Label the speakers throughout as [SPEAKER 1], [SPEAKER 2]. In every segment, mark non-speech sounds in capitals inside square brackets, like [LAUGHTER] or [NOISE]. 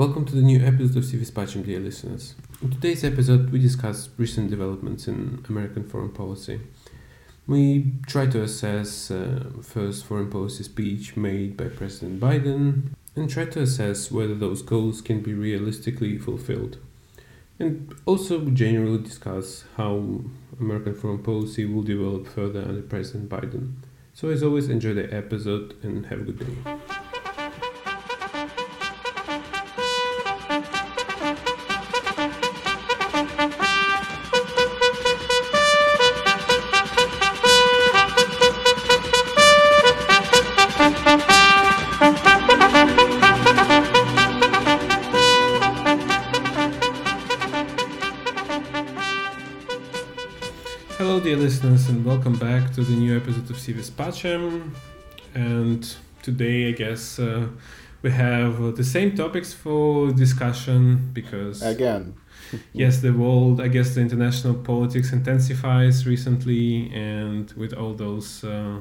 [SPEAKER 1] Welcome to the new episode of CV Spacem, dear listeners. In today's episode, we discuss recent developments in American foreign policy. We try to assess uh, first foreign policy speech made by President Biden and try to assess whether those goals can be realistically fulfilled. And also generally discuss how American foreign policy will develop further under President Biden. So as always, enjoy the episode and have a good day. And welcome back to the new episode of CV Spacem. And today, I guess, uh, we have uh, the same topics for discussion because,
[SPEAKER 2] Again. [LAUGHS]
[SPEAKER 1] yes, the world, I guess, the international politics intensifies recently, and with all those uh,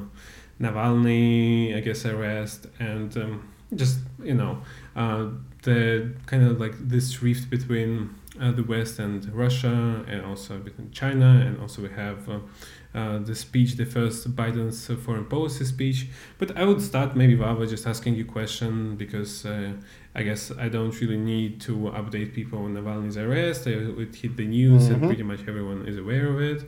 [SPEAKER 1] Navalny, I guess, arrest, and um, just, you know, uh, the kind of like this rift between uh, the West and Russia, and also between China, and also we have uh, uh, the speech, the first Biden's foreign policy speech. But I would start maybe Vava just asking you a question because uh, I guess I don't really need to update people on Navalny's arrest. It hit the news, and
[SPEAKER 2] Mhm.
[SPEAKER 1] pretty much everyone is aware of it.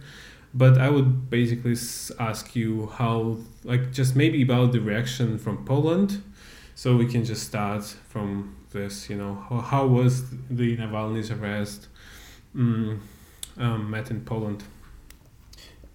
[SPEAKER 1] But I would basically ask you how, like, just maybe about the reaction from Poland. So we can just start from this, you know, how, how was the Navalny's arrest mm, um, met in Poland?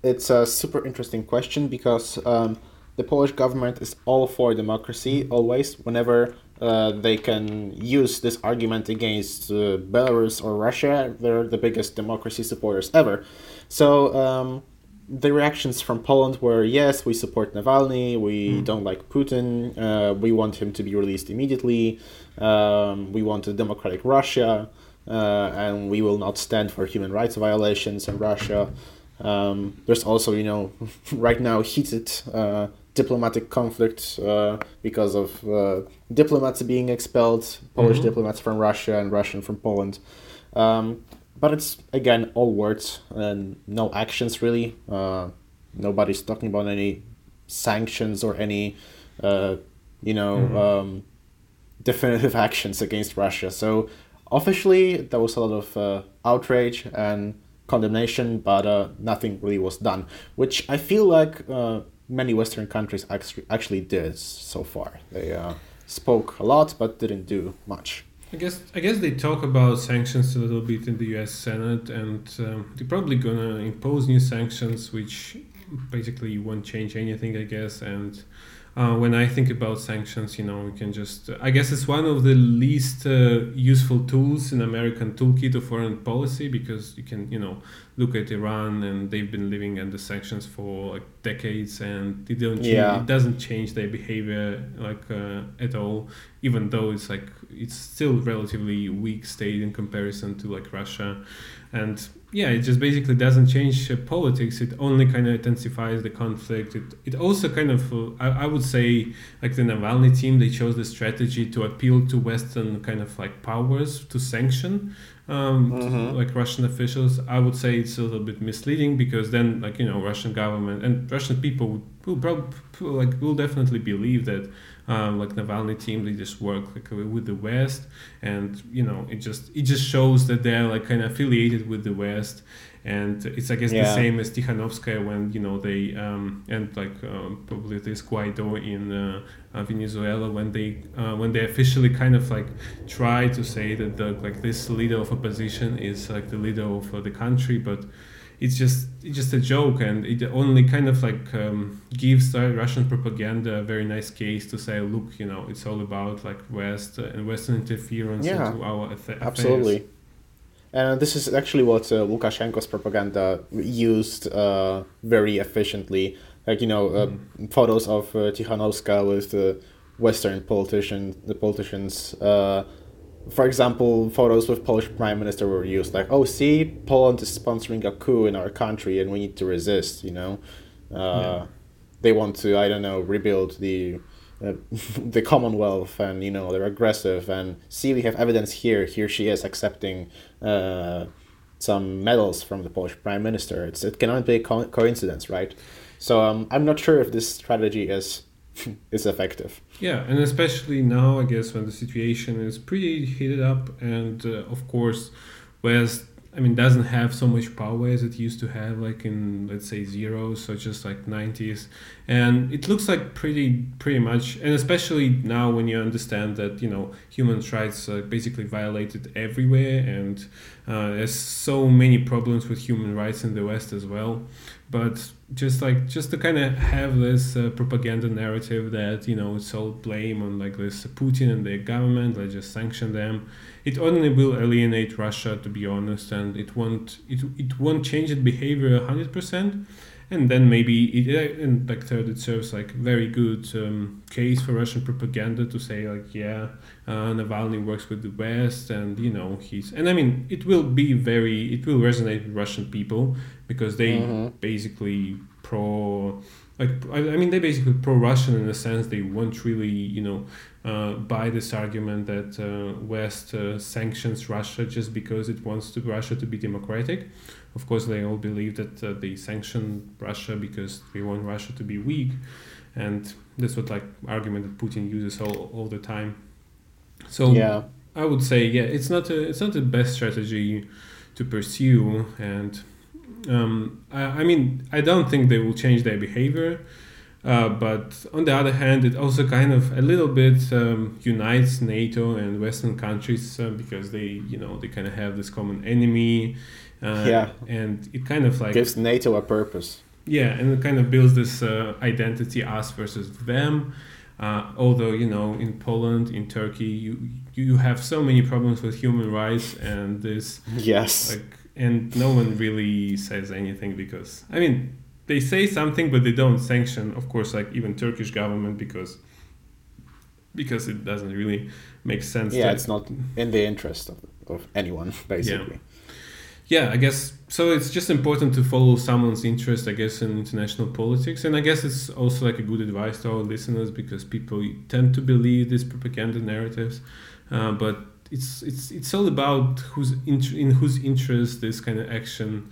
[SPEAKER 2] It's a super interesting question because um, the Polish government is all for democracy always, whenever uh, they can use this argument against uh, Belarus or Russia, they're the biggest democracy supporters ever. So um, the reactions from Poland were yes, we support Navalny, we
[SPEAKER 1] Mm.
[SPEAKER 2] don't like Putin, uh, we want him to be released immediately, um, we want a democratic Russia, uh, and we will not stand for human rights violations in Russia. Um, there's also, you know, [LAUGHS] right now heated uh, diplomatic conflict uh, because of uh, diplomats being expelled, Polish
[SPEAKER 1] Mhm.
[SPEAKER 2] diplomats from Russia and Russian from Poland. Um, but it's again all words and no actions really. Uh, nobody's talking about any sanctions or any, uh, you know,
[SPEAKER 1] Mhm.
[SPEAKER 2] um, definitive [LAUGHS] actions against Russia. So officially, there was a lot of uh, outrage and condemnation, but uh, nothing really was done, which I feel like uh, many Western countries actually actually did so far. They uh, spoke a lot, but didn't do much.
[SPEAKER 1] I guess I guess they talk about sanctions a little bit in the U.S. Senate, and um, they're probably gonna impose new sanctions, which basically won't change anything, I guess. And uh, when I think about sanctions, you know, we can just I guess it's one of the least uh, useful tools in American toolkit of foreign policy because you can you know look at Iran and they've been living under sanctions for like decades, and it don't change,
[SPEAKER 2] Yeah.
[SPEAKER 1] it doesn't change their behavior like uh, at all even though it's like it's still relatively weak state in comparison to like Russia, and yeah, it just basically doesn't change uh, politics. It only kind of intensifies the conflict. It it also kind of uh, I, I would say like the Navalny team they chose the strategy to appeal to Western kind of like powers to sanction um,
[SPEAKER 2] Mhm.
[SPEAKER 1] like Russian officials. I would say it's a little bit misleading because then like you know Russian government and Russian people will probably like will definitely believe that um, like Navalny team they just work like with the West. And you know it just it just shows that they're like kind of affiliated with the West. And it's I guess the same as Tikhanovskaya when you know they um, and like um, probably this Guaido in uh, uh, Venezuela when they uh, when they officially kind of like try to say that the like this leader of opposition is like the leader of uh, the country. But it's just it's just a joke and it only kind of like um, gives the Russian propaganda a very nice case to say look you know it's all about like West and Western interference
[SPEAKER 2] Yeah,
[SPEAKER 1] into our aff- affairs.
[SPEAKER 2] Absolutely. And this is actually what uh, Lukashenko's propaganda used uh, very efficiently. Like, you know, uh, photos of uh, Tikhanovska with the Western politician, the politicians. For example, photos with Polish prime minister were used. Like, oh, see, Poland is sponsoring a coup in our country and we need to resist, you know. Uh,
[SPEAKER 1] Yeah.
[SPEAKER 2] They want to, I don't know, rebuild the uh, [LAUGHS] the Commonwealth, and you know they're aggressive. And see, we have evidence here. Here she is accepting uh, some medals from the Polish Prime Minister. It's it cannot be a co- coincidence, right? So um, I'm not sure if this strategy is [LAUGHS] is effective.
[SPEAKER 1] Yeah, and especially now, I guess, when the situation is pretty heated up, and uh, of course, West I mean, doesn't have so much power as it used to have, like in let's say zeros, so just like 90s, and it looks like pretty pretty much, and especially now when you understand that you know human rights are basically violated everywhere, and uh, there's so many problems with human rights in the West as well. But just like just to kind of have this uh, propaganda narrative that you know it's all blame on like this Putin and their government, let's just sanction them it only will alienate Russia, to be honest, and it won't it, it won't change its behavior hundred percent. And then maybe it and like third, it serves like very good um, case for Russian propaganda to say like yeah, uh, Navalny works with the West, and you know he's and I mean it will be very it will resonate with Russian people because they mm-hmm. basically pro like I, I mean they basically pro-Russian in the sense they won't really you know uh, buy this argument that uh, West uh, sanctions Russia just because it wants to Russia to be democratic. Of course, they all believe that uh, they sanction Russia because they want Russia to be weak, and that's what like argument that Putin uses all, all the time. So yeah. I would say yeah, it's not a, it's not the best strategy to pursue, and um, I, I mean I don't think they will change their behavior uh, but on the other hand, it also kind of a little bit um, unites NATO and Western countries uh, because they, you know, they kind of have this common enemy. Uh, yeah. And it kind of like
[SPEAKER 2] gives NATO a purpose.
[SPEAKER 1] Yeah, and it kind of builds this uh, identity us versus them. Uh, although you know, in Poland, in Turkey, you you have so many problems with human rights and this.
[SPEAKER 2] Yes.
[SPEAKER 1] Like, and no one really says anything because I mean they say something but they don't sanction of course like even turkish government because because it doesn't really make sense
[SPEAKER 2] yeah it's not in the interest of, of anyone [LAUGHS] basically.
[SPEAKER 1] Yeah. yeah i guess so it's just important to follow someone's interest i guess in international politics. And i guess it's also like a good advice to our listeners because people tend to believe these propaganda narratives. Uh, but it's it's it's all about who's in, in whose interest this kind of action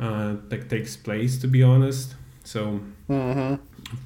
[SPEAKER 1] uh, that takes place. To be honest, so
[SPEAKER 2] mm-hmm.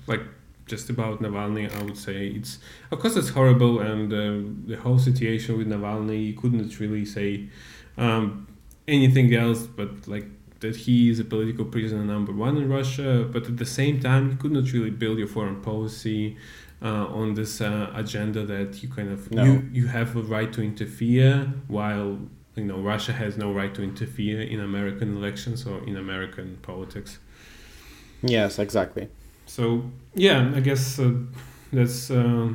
[SPEAKER 1] like just about Navalny, I would say it's of course it's horrible, and uh, the whole situation with Navalny, you couldn't really say um, anything else, but like that he is a political prisoner number one in Russia, but at the same time, you could not really build your foreign policy. Uh, on this uh, agenda that you kind of no. you, you have a right to interfere while you know Russia has no right to interfere in American elections or in American politics.
[SPEAKER 2] Yes, exactly.
[SPEAKER 1] So yeah, I guess uh, that's. Uh,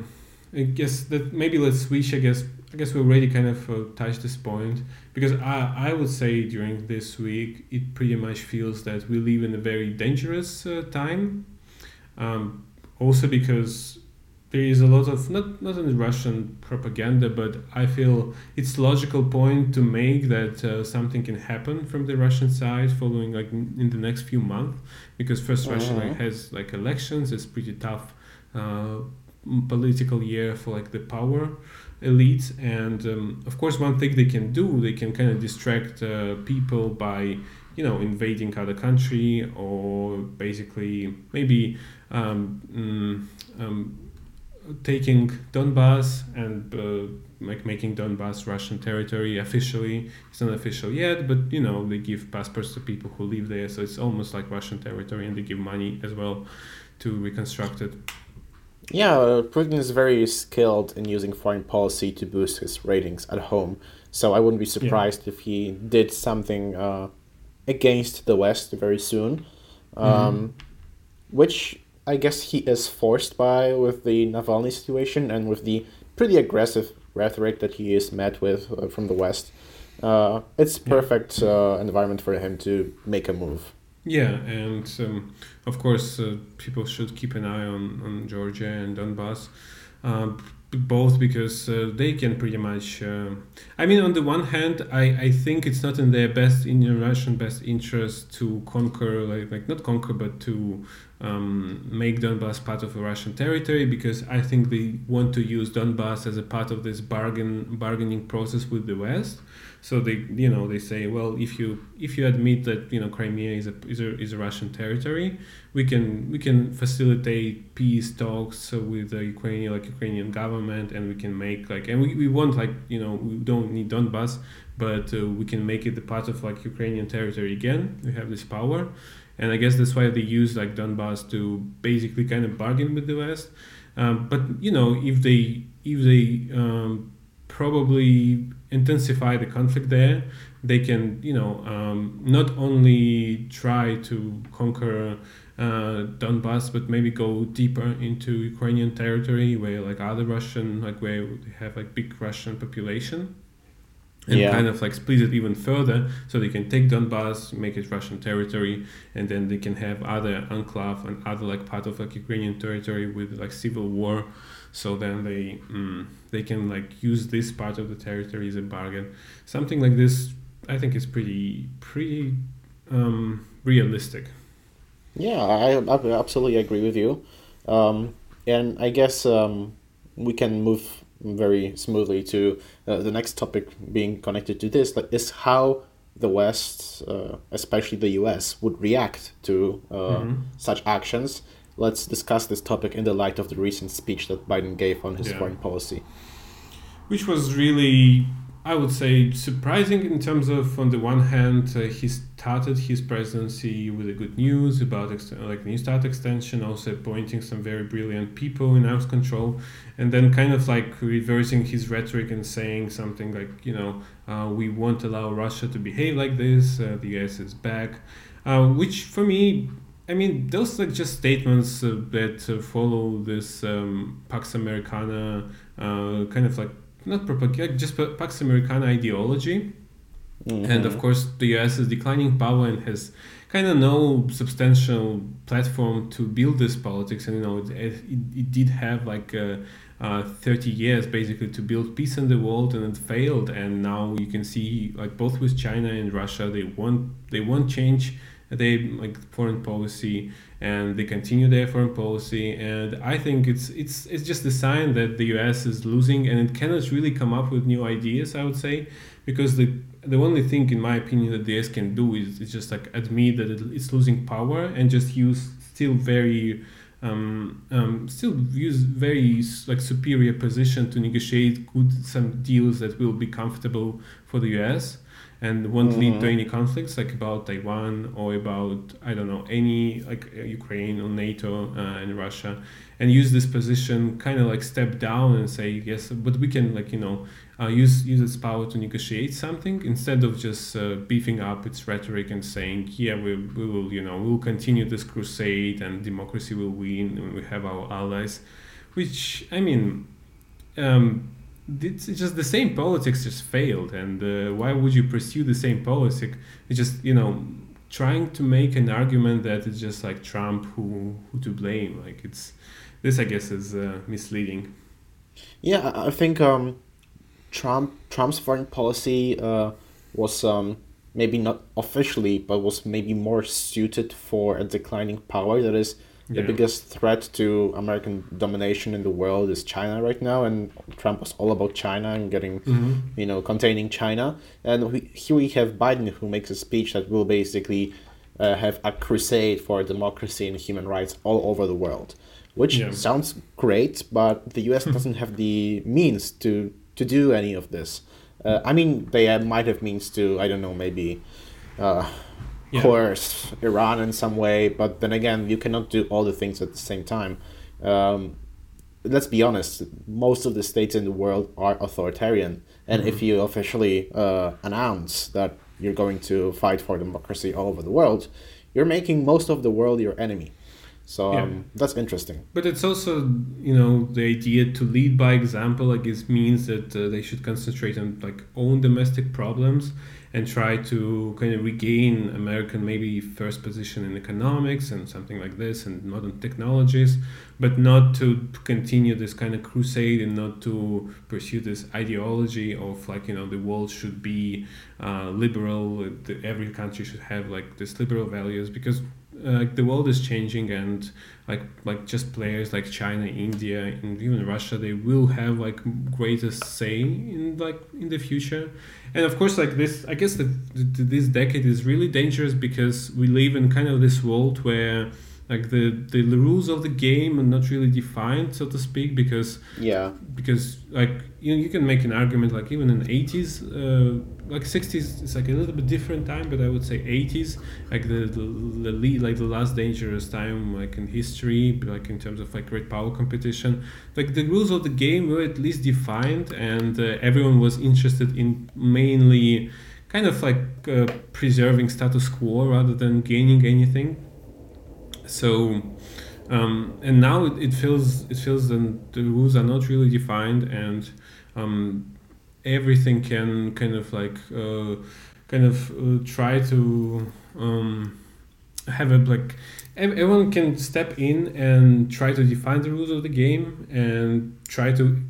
[SPEAKER 1] I guess that maybe let's switch. I guess I guess we already kind of uh, touched this point because I I would say during this week it pretty much feels that we live in a very dangerous uh, time. Um, also because there is a lot of not not only Russian propaganda, but I feel it's logical point to make that uh, something can happen from the Russian side following like in the next few months, because 1st uh-huh. Russia like, has like elections. It's pretty tough uh, political year for like the power elites, and um, of course one thing they can do they can kind of distract uh, people by you know invading other country or basically maybe um, mm, um, taking Donbass and uh, like making Donbass Russian territory officially. It's not official yet, but you know they give passports to people who live there, so it's almost like Russian territory, and they give money as well to reconstruct it.
[SPEAKER 2] Yeah, uh, Putin is very skilled in using foreign policy to boost his ratings at home. So I wouldn't be surprised yeah. if he did something uh, against the West very soon, um, mm-hmm. which I guess he is forced by with the Navalny situation and with the pretty aggressive rhetoric that he is met with uh, from the West. Uh, it's perfect uh, environment for him to make a move.
[SPEAKER 1] Yeah, and um, of course, uh, people should keep an eye on, on Georgia and Donbass. Um, both because uh, they can pretty much uh, i mean on the one hand I, I think it's not in their best in russian best interest to conquer like, like not conquer but to um, make Donbass part of a Russian territory because I think they want to use Donbass as a part of this bargain bargaining process with the West. So they, you know, they say, well, if you if you admit that you know Crimea is a is a, is a Russian territory, we can we can facilitate peace talks with the Ukrainian like Ukrainian government, and we can make like and we, we want like you know we don't need Donbass, but uh, we can make it the part of like Ukrainian territory again. We have this power, and I guess that's why they use like Donbass to basically kind of bargain with the West. Um, but you know if they if they um, probably intensify the conflict there, they can, you know, um, not only try to conquer uh, Donbass, but maybe go deeper into Ukrainian territory where like other Russian, like where they have like big Russian population. And yeah. kind of like split it even further, so they can take Donbass, make it Russian territory, and then they can have other enclave and other like part of like Ukrainian territory with like civil war. So then they mm, they can like use this part of the territory as a bargain. Something like this i think is pretty pretty um, realistic.
[SPEAKER 2] Yeah I, I absolutely agree with you. Um, and i guess um, we can move very smoothly to uh, the next topic being connected to this like, is how the West, uh, especially the US, would react to uh, mm-hmm. such actions let's discuss this topic in the light of the recent speech that Biden gave on his yeah. foreign policy.
[SPEAKER 1] Which was really, I would say, surprising in terms of, on the one hand, uh, he started his presidency with a good news about ex- like New START extension, also appointing some very brilliant people in arms control, and then kind of like reversing his rhetoric and saying something like, you know, uh, we won't allow Russia to behave like this, uh, the US is back. Uh, which for me I mean, those are just statements uh, that uh, follow this um, Pax Americana uh, kind of like not propaganda, just Pax Americana ideology. Mm-hmm. And of course, the US is declining power and has kind of no substantial platform to build this politics. And you know, it, it, it did have like uh, uh, 30 years basically to build peace in the world, and it failed. And now you can see, like both with China and Russia, they want they won't change they like foreign policy and they continue their foreign policy and i think it's it's it's just a sign that the us is losing and it cannot really come up with new ideas i would say because the the only thing in my opinion that the us can do is, is just like admit that it's losing power and just use still very um, um, still use very like superior position to negotiate good some deals that will be comfortable for the US and won't mm-hmm. lead to mm-hmm. any conflicts like about Taiwan or about I don't know any like uh, Ukraine or NATO uh, and Russia, and use this position kind of like step down and say yes, but we can like you know uh, use use its power to negotiate something instead of just uh, beefing up its rhetoric and saying yeah we, we will you know we will continue this crusade and democracy will win and we have our allies, which I mean. Um, it's just the same politics just failed and uh, why would you pursue the same politic it's just you know trying to make an argument that it's just like trump who who to blame like it's this i guess is uh, misleading
[SPEAKER 2] yeah i think um, trump trump's foreign policy uh, was um, maybe not officially but was maybe more suited for a declining power that is the biggest threat to American domination in the world is China right now, and Trump was all about China and getting, mm-hmm. you know, containing China. And we, here we have Biden who makes a speech that will basically uh, have a crusade for democracy and human rights all over the world, which yeah. sounds great, but the U.S. [LAUGHS] doesn't have the means to to do any of this. Uh, I mean, they might have means to, I don't know, maybe. Uh, yeah. coerce Iran in some way, but then again, you cannot do all the things at the same time. Um, let's be honest, most of the states in the world are authoritarian, and mm-hmm. if you officially uh, announce that you're going to fight for democracy all over the world, you're making most of the world your enemy. So yeah. um, that's interesting.
[SPEAKER 1] But it's also, you know, the idea to lead by example. I guess means that uh, they should concentrate on like own domestic problems and try to kind of regain American maybe first position in economics and something like this and modern technologies, but not to continue this kind of crusade and not to pursue this ideology of like you know the world should be uh, liberal, every country should have like this liberal values because uh, the world is changing and like like just players like China, India, and even Russia, they will have like greatest say in like in the future. And of course, like this, I guess that this decade is really dangerous because we live in kind of this world where like the the rules of the game are not really defined so to speak because
[SPEAKER 2] yeah.
[SPEAKER 1] because like you know, you can make an argument like even in 80s uh, like 60s it's like a little bit different time but i would say 80s like the the, the lead, like the last dangerous time like in history like in terms of like great power competition. Like the rules of the game were at least defined and uh, everyone was interested in mainly kind of like uh, preserving status quo rather than gaining anything so um, and now it, it feels it feels that the rules are not really defined and um, everything can kind of like uh, kind of uh, try to um, have a like everyone can step in and try to define the rules of the game and try to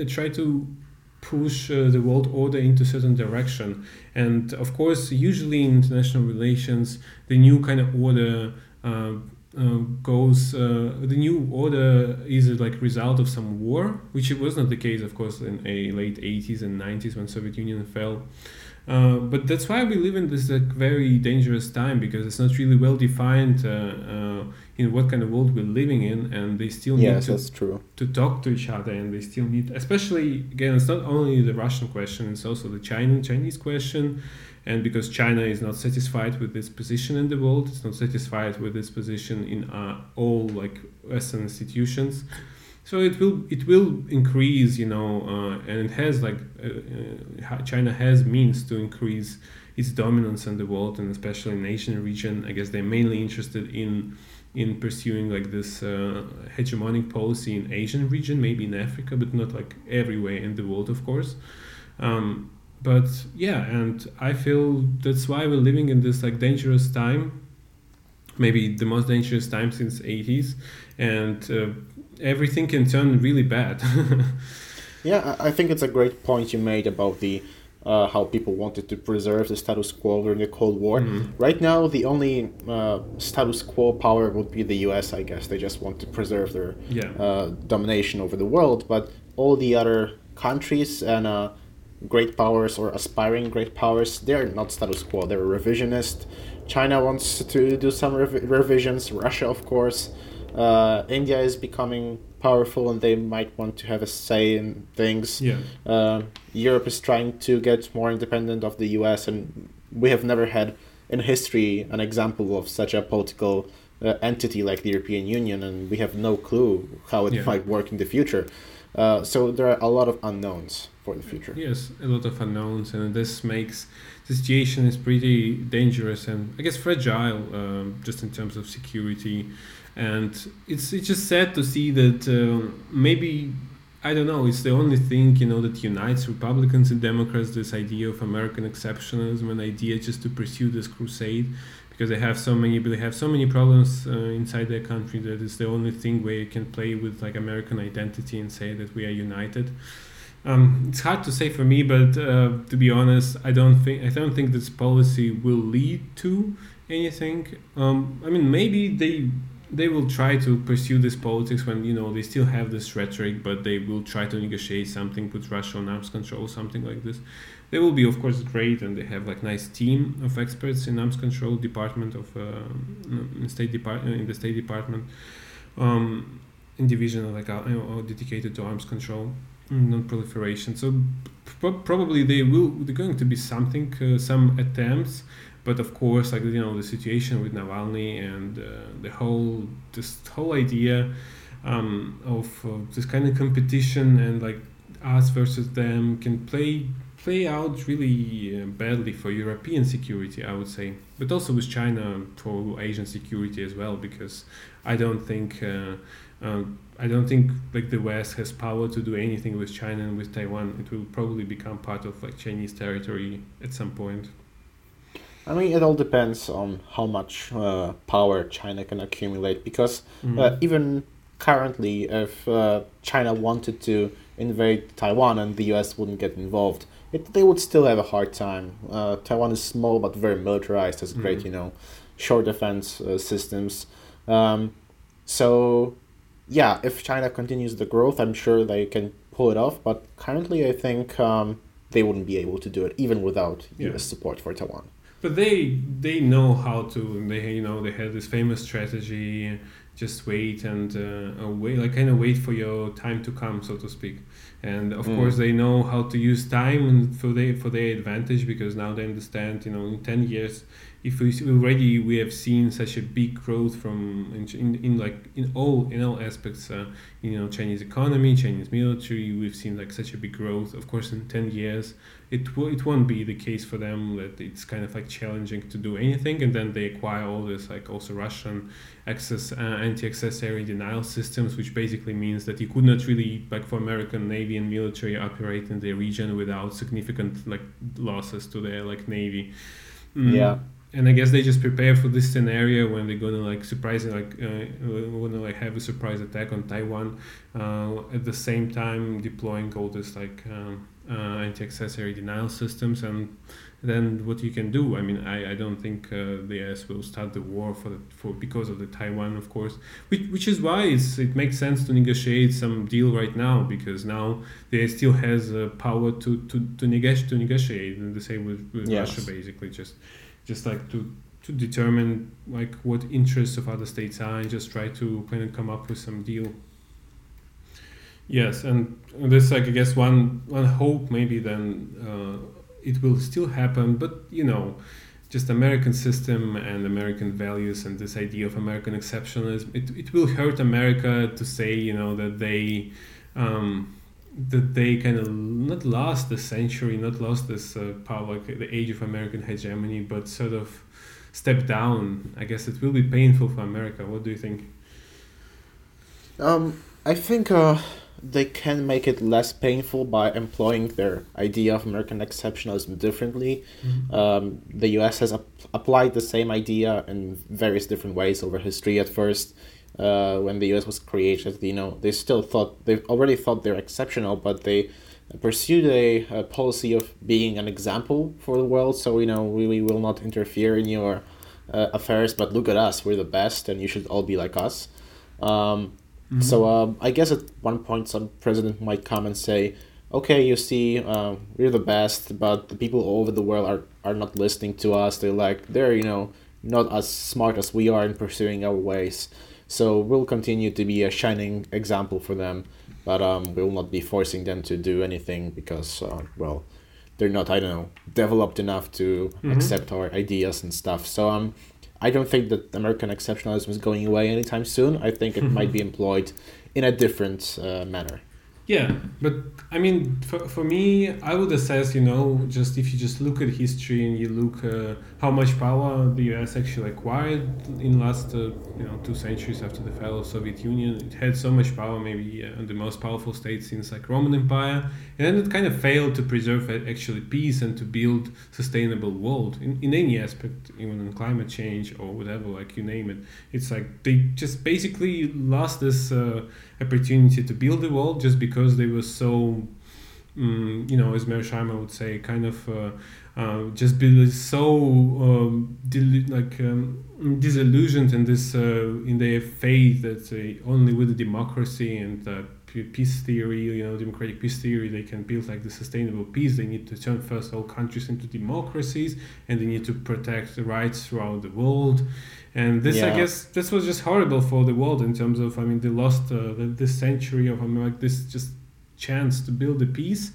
[SPEAKER 1] uh, try to push uh, the world order into a certain direction. And of course usually in international relations the new kind of order uh, uh, goes uh, the new order is a like result of some war which it was not the case of course in a late 80s and 90s when soviet union fell uh, but that's why we live in this like, very dangerous time because it's not really well defined uh, uh, in what kind of world we're living in, and they still
[SPEAKER 2] yes,
[SPEAKER 1] need to,
[SPEAKER 2] that's true.
[SPEAKER 1] to talk to each other, and they still need, especially again, it's not only the Russian question; it's also the China Chinese question, and because China is not satisfied with its position in the world, it's not satisfied with its position in uh, all like Western institutions. So it will it will increase, you know, uh, and it has like uh, uh China has means to increase its dominance in the world, and especially in Asian region. I guess they're mainly interested in in pursuing like this uh, hegemonic policy in Asian region, maybe in Africa, but not like everywhere in the world, of course. Um, but yeah and i feel that's why we're living in this like dangerous time maybe the most dangerous time since 80s and uh, everything can turn really bad [LAUGHS]
[SPEAKER 2] yeah i think it's a great point you made about the uh, how people wanted to preserve the status quo during the Cold War. Mm-hmm. Right now, the only uh, status quo power would be the U.S. I guess they just want to preserve their
[SPEAKER 1] yeah.
[SPEAKER 2] uh, domination over the world, but all the other countries and uh, great powers or aspiring great powers, they're not status quo, they're revisionist. China wants to do some rev- revisions, Russia, of course. Uh, India is becoming powerful and they might want to have a say in things.
[SPEAKER 1] Yeah.
[SPEAKER 2] Uh, Europe is trying to get more independent of the US, and we have never had in history an example of such a political uh, entity like the European Union, and we have no clue how it yeah. might work in the future. Uh, so there are a lot of unknowns for the future.
[SPEAKER 1] Yes, a lot of unknowns, and this makes the situation is pretty dangerous and I guess fragile, um, just in terms of security. And it's it's just sad to see that uh, maybe I don't know. It's the only thing you know that unites Republicans and Democrats. This idea of American exceptionalism, an idea just to pursue this crusade, because they have so many, they have so many problems uh, inside their country that it's the only thing where you can play with like American identity and say that we are united. Um, it's hard to say for me, but uh, to be honest, I don't think I don't think this policy will lead to anything. Um, I mean, maybe they they will try to pursue this politics when you know they still have this rhetoric, but they will try to negotiate something, put Russia on arms control, something like this. They will be, of course, great, and they have like nice team of experts in arms control department of uh, state department in the State Department, um, in division like uh, dedicated to arms control, non-proliferation. So probably they will. They're going to be something, uh, some attempts but of course like you know the situation with Navalny and uh, the whole this whole idea um, of uh, this kind of competition and like us versus them can play play out really uh, badly for European security I would say. But also with China for Asian security as well because I don't think uh, um, I don't think like the West has power to do anything with China and with Taiwan. It will probably become part of like Chinese territory at some point.
[SPEAKER 2] I mean, it all depends on how much uh, power China can accumulate because mm-hmm. uh, even currently, if uh, China wanted to invade Taiwan and the US wouldn't get involved, it, they would still have a hard time. Uh, Taiwan is small but very militarized, as great, mm-hmm. you know. shore defense uh, systems. Um, so, yeah, if China continues the growth, I'm sure they can pull it off. But currently, I think um, they wouldn't be able to do it even without yeah. U.S. support for Taiwan.
[SPEAKER 1] But they they know how to. They you know they had this famous strategy. Just wait and uh, wait, like kind of wait for your time to come, so to speak and of mm. course they know how to use time for their for their advantage because now they understand you know in 10 years if we already we have seen such a big growth from in, in, like in all in all aspects uh, you know Chinese economy Chinese military we've seen like such a big growth. Of course in 10 years it will it won't be the case for them that it's kind of like challenging to do anything and then they acquire all this like also Russian access uh, anti-access area denial systems which basically means that you could not really like for American Navy and military operate in the region without significant like losses to their like Navy.
[SPEAKER 2] Mm. yeah
[SPEAKER 1] and I guess they just prepare for this scenario when they're gonna like surprise like uh, gonna like have a surprise attack on Taiwan uh, at the same time deploying all this like um, uh, anti-access area denial systems and then what you can do I mean I, I don't think uh, the US will start the war for the, for because of the Taiwan of course which, which is why it's, it makes sense to negotiate some deal right now because now the they still has uh, power to, to, to, negotiate to negotiate and the same with, with yes. Russia basically just just like to to determine like what interests of other states are and just try to kind of come up with some deal. Yes and this like i guess one one hope maybe then uh, it will still happen but you know just american system and american values and this idea of american exceptionalism it, it will hurt america to say you know that they um, that they kind of not lost the century, not lost this uh, power, like the age of American hegemony, but sort of step down. I guess it will be painful for America. What do you think?
[SPEAKER 2] Um, I think uh, they can make it less painful by employing their idea of American exceptionalism differently. Mm-hmm. Um, the U.S. has ap- applied the same idea in various different ways over history. At first, uh, when the U.S. was created, you know, they still thought they already thought they're exceptional, but they pursued a, a, policy of being an example for the world. So you know, we, we will not interfere in your uh, affairs, but look at us, we're the best, and you should all be like us. Um, mm-hmm. So um, I guess at one point, some president might come and say, "Okay, you see, uh, we're the best, but the people all over the world are are not listening to us. They're like they're you know not as smart as we are in pursuing our ways." So we'll continue to be a shining example for them, but um, we will not be forcing them to do anything because, uh, well, they're not, I don't know, developed enough to mm-hmm. accept our ideas and stuff. So um, I don't think that American exceptionalism is going away anytime soon. I think it might be [LAUGHS] employed in a different uh, manner.
[SPEAKER 1] Yeah, but I mean, for, for me, I would assess, you know, just if you just look at history and you look uh, how much power the US actually acquired in last, uh, you know, two centuries after the fall of Soviet Union, it had so much power, maybe uh, the most powerful state since like Roman Empire, and it kind of failed to preserve actually peace and to build sustainable world in, in any aspect, even in climate change or whatever, like you name it. It's like they just basically lost this uh, opportunity to build the world just because they were so um, you know as Mearsheimer would say kind of uh, uh, just be so um, like um, disillusioned in this uh, in their faith that only with democracy and peace theory, you know, democratic peace theory, they can build like the sustainable peace. They need to turn first all countries into democracies, and they need to protect the rights throughout the world. And this, yeah. I guess, this was just horrible for the world in terms of, I mean, they lost uh, this century of I mean, like this just chance to build a peace.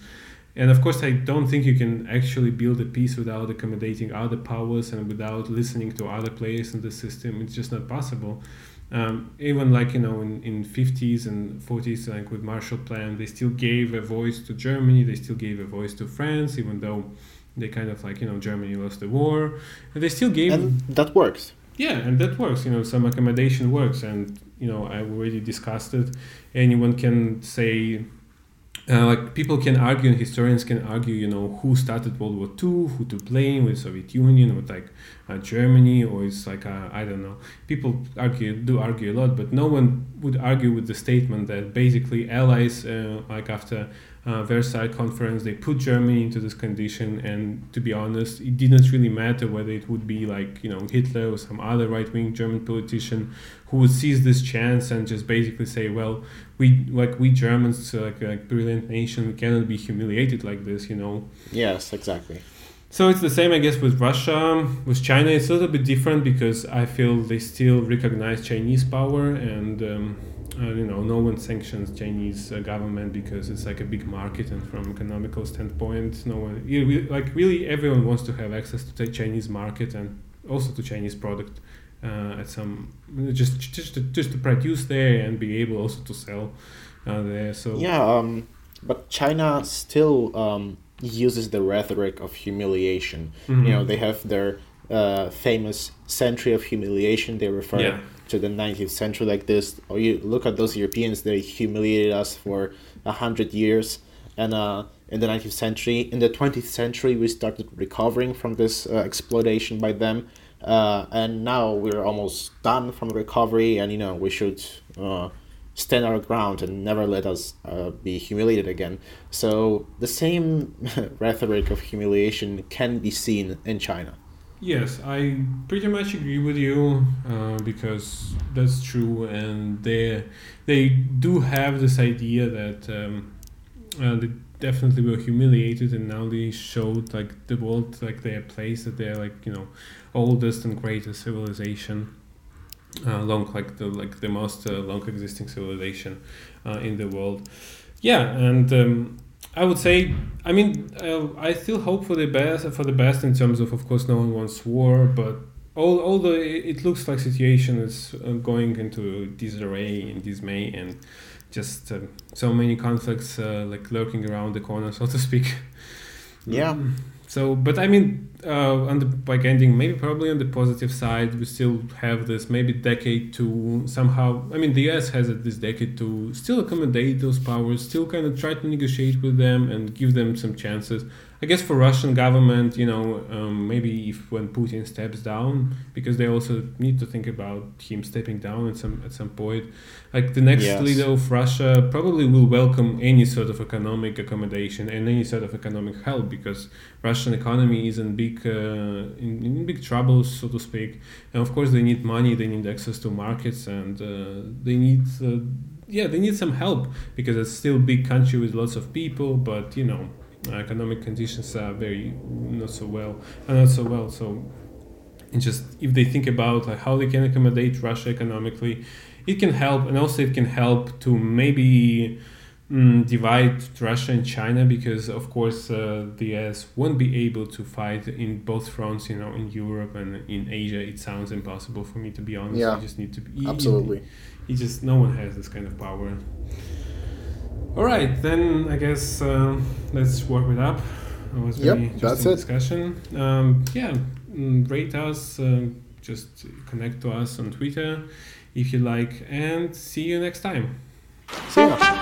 [SPEAKER 1] And of course, I don't think you can actually build a peace without accommodating other powers and without listening to other players in the system. It's just not possible. Um, even like you know in, in 50s and 40s like with marshall plan they still gave a voice to germany they still gave a voice to france even though they kind of like you know germany lost the war. And they still gave
[SPEAKER 2] and that works.
[SPEAKER 1] Yeah and that works you know some accommodation works. And you know i already discussed it. Anyone can say uh, like people can argue and historians can argue you know who started world war ii who to blame with soviet union with like uh, germany or it's like uh, i don't know. People argue do argue a lot but no one would argue with the statement that basically allies uh, like after uh, Versailles conference, they put Germany into this condition, and to be honest, it didn't really matter whether it would be like you know Hitler or some other right-wing German politician who would seize this chance and just basically say, well, we like we Germans, like a brilliant nation, cannot be humiliated like this, you know.
[SPEAKER 2] Yes, exactly.
[SPEAKER 1] So it's the same, I guess, with Russia. With China, it's a little bit different because I feel they still recognize Chinese power, and um, uh, you know, no one sanctions Chinese uh, government because it's like a big market, and from economical standpoint, no one you like really everyone wants to have access to the Chinese market and also to Chinese product uh, at some just just to, just to produce there and be able also to sell uh, there. So
[SPEAKER 2] yeah, um, but China still. Um uses the rhetoric of humiliation. Mm-hmm. You know, they have their uh, famous century of humiliation. They refer yeah. to the 19th century like this. Or you look at those Europeans; they humiliated us for a hundred years. And uh, in the 19th century, in the 20th century, we started recovering from this uh, exploitation by them. Uh, and now we're almost done from recovery, and you know we should uh, stand our ground and never let us uh, be humiliated again. So the same [LAUGHS] rhetoric of humiliation can be seen in China.
[SPEAKER 1] Yes, I pretty much agree with you uh, because that's true, and they they do have this idea that um, uh, they definitely were humiliated, and now they showed like the world like their place that they're like you know oldest and greatest civilization uh, long like the like the most uh, long existing civilization uh, in the world. Yeah, and um, I would say, I mean, uh, I still hope for the best for the best in terms of, of course, no one wants war, but all, although it looks like situation is uh, going into disarray and dismay and just uh, so many conflicts like lurking around the corner, so to speak.
[SPEAKER 2] Yeah.
[SPEAKER 1] Mm. So, but I mean, uh, on the like ending, maybe probably on the positive side, we still have this maybe decade to somehow. I mean, the US has this decade to still accommodate those powers, still kind of try to negotiate with them and give them some chances. I guess for Russian government, you know, um, maybe if when Putin steps down, because they also need to think about him stepping down at some at some point. Like the next yes. leader of Russia probably will welcome any sort of economic accommodation and any sort of economic help because Russian economy is in big uh, in, in big trouble, so to speak. And of course, they need money, they need access to markets, and uh, they need. Uh, yeah, they need some help because it's still a big country with lots of people, but you know, economic conditions are very not so well, uh, not so well. So, just if they think about like how they can accommodate Russia economically, it can help, and also it can help to maybe mm, divide Russia and China because, of course, uh, the US won't be able to fight in both fronts. You know, in Europe and in Asia, it sounds impossible for me to be honest.
[SPEAKER 2] Yeah,
[SPEAKER 1] you just need to
[SPEAKER 2] be absolutely.
[SPEAKER 1] You just no one has this kind of power. All right, then I guess uh, let's wrap it up. It was
[SPEAKER 2] yep, very interesting
[SPEAKER 1] discussion. Um, yeah, mm, rate us, uh, just connect to us on Twitter if you like, and see you next time.
[SPEAKER 2] See ya.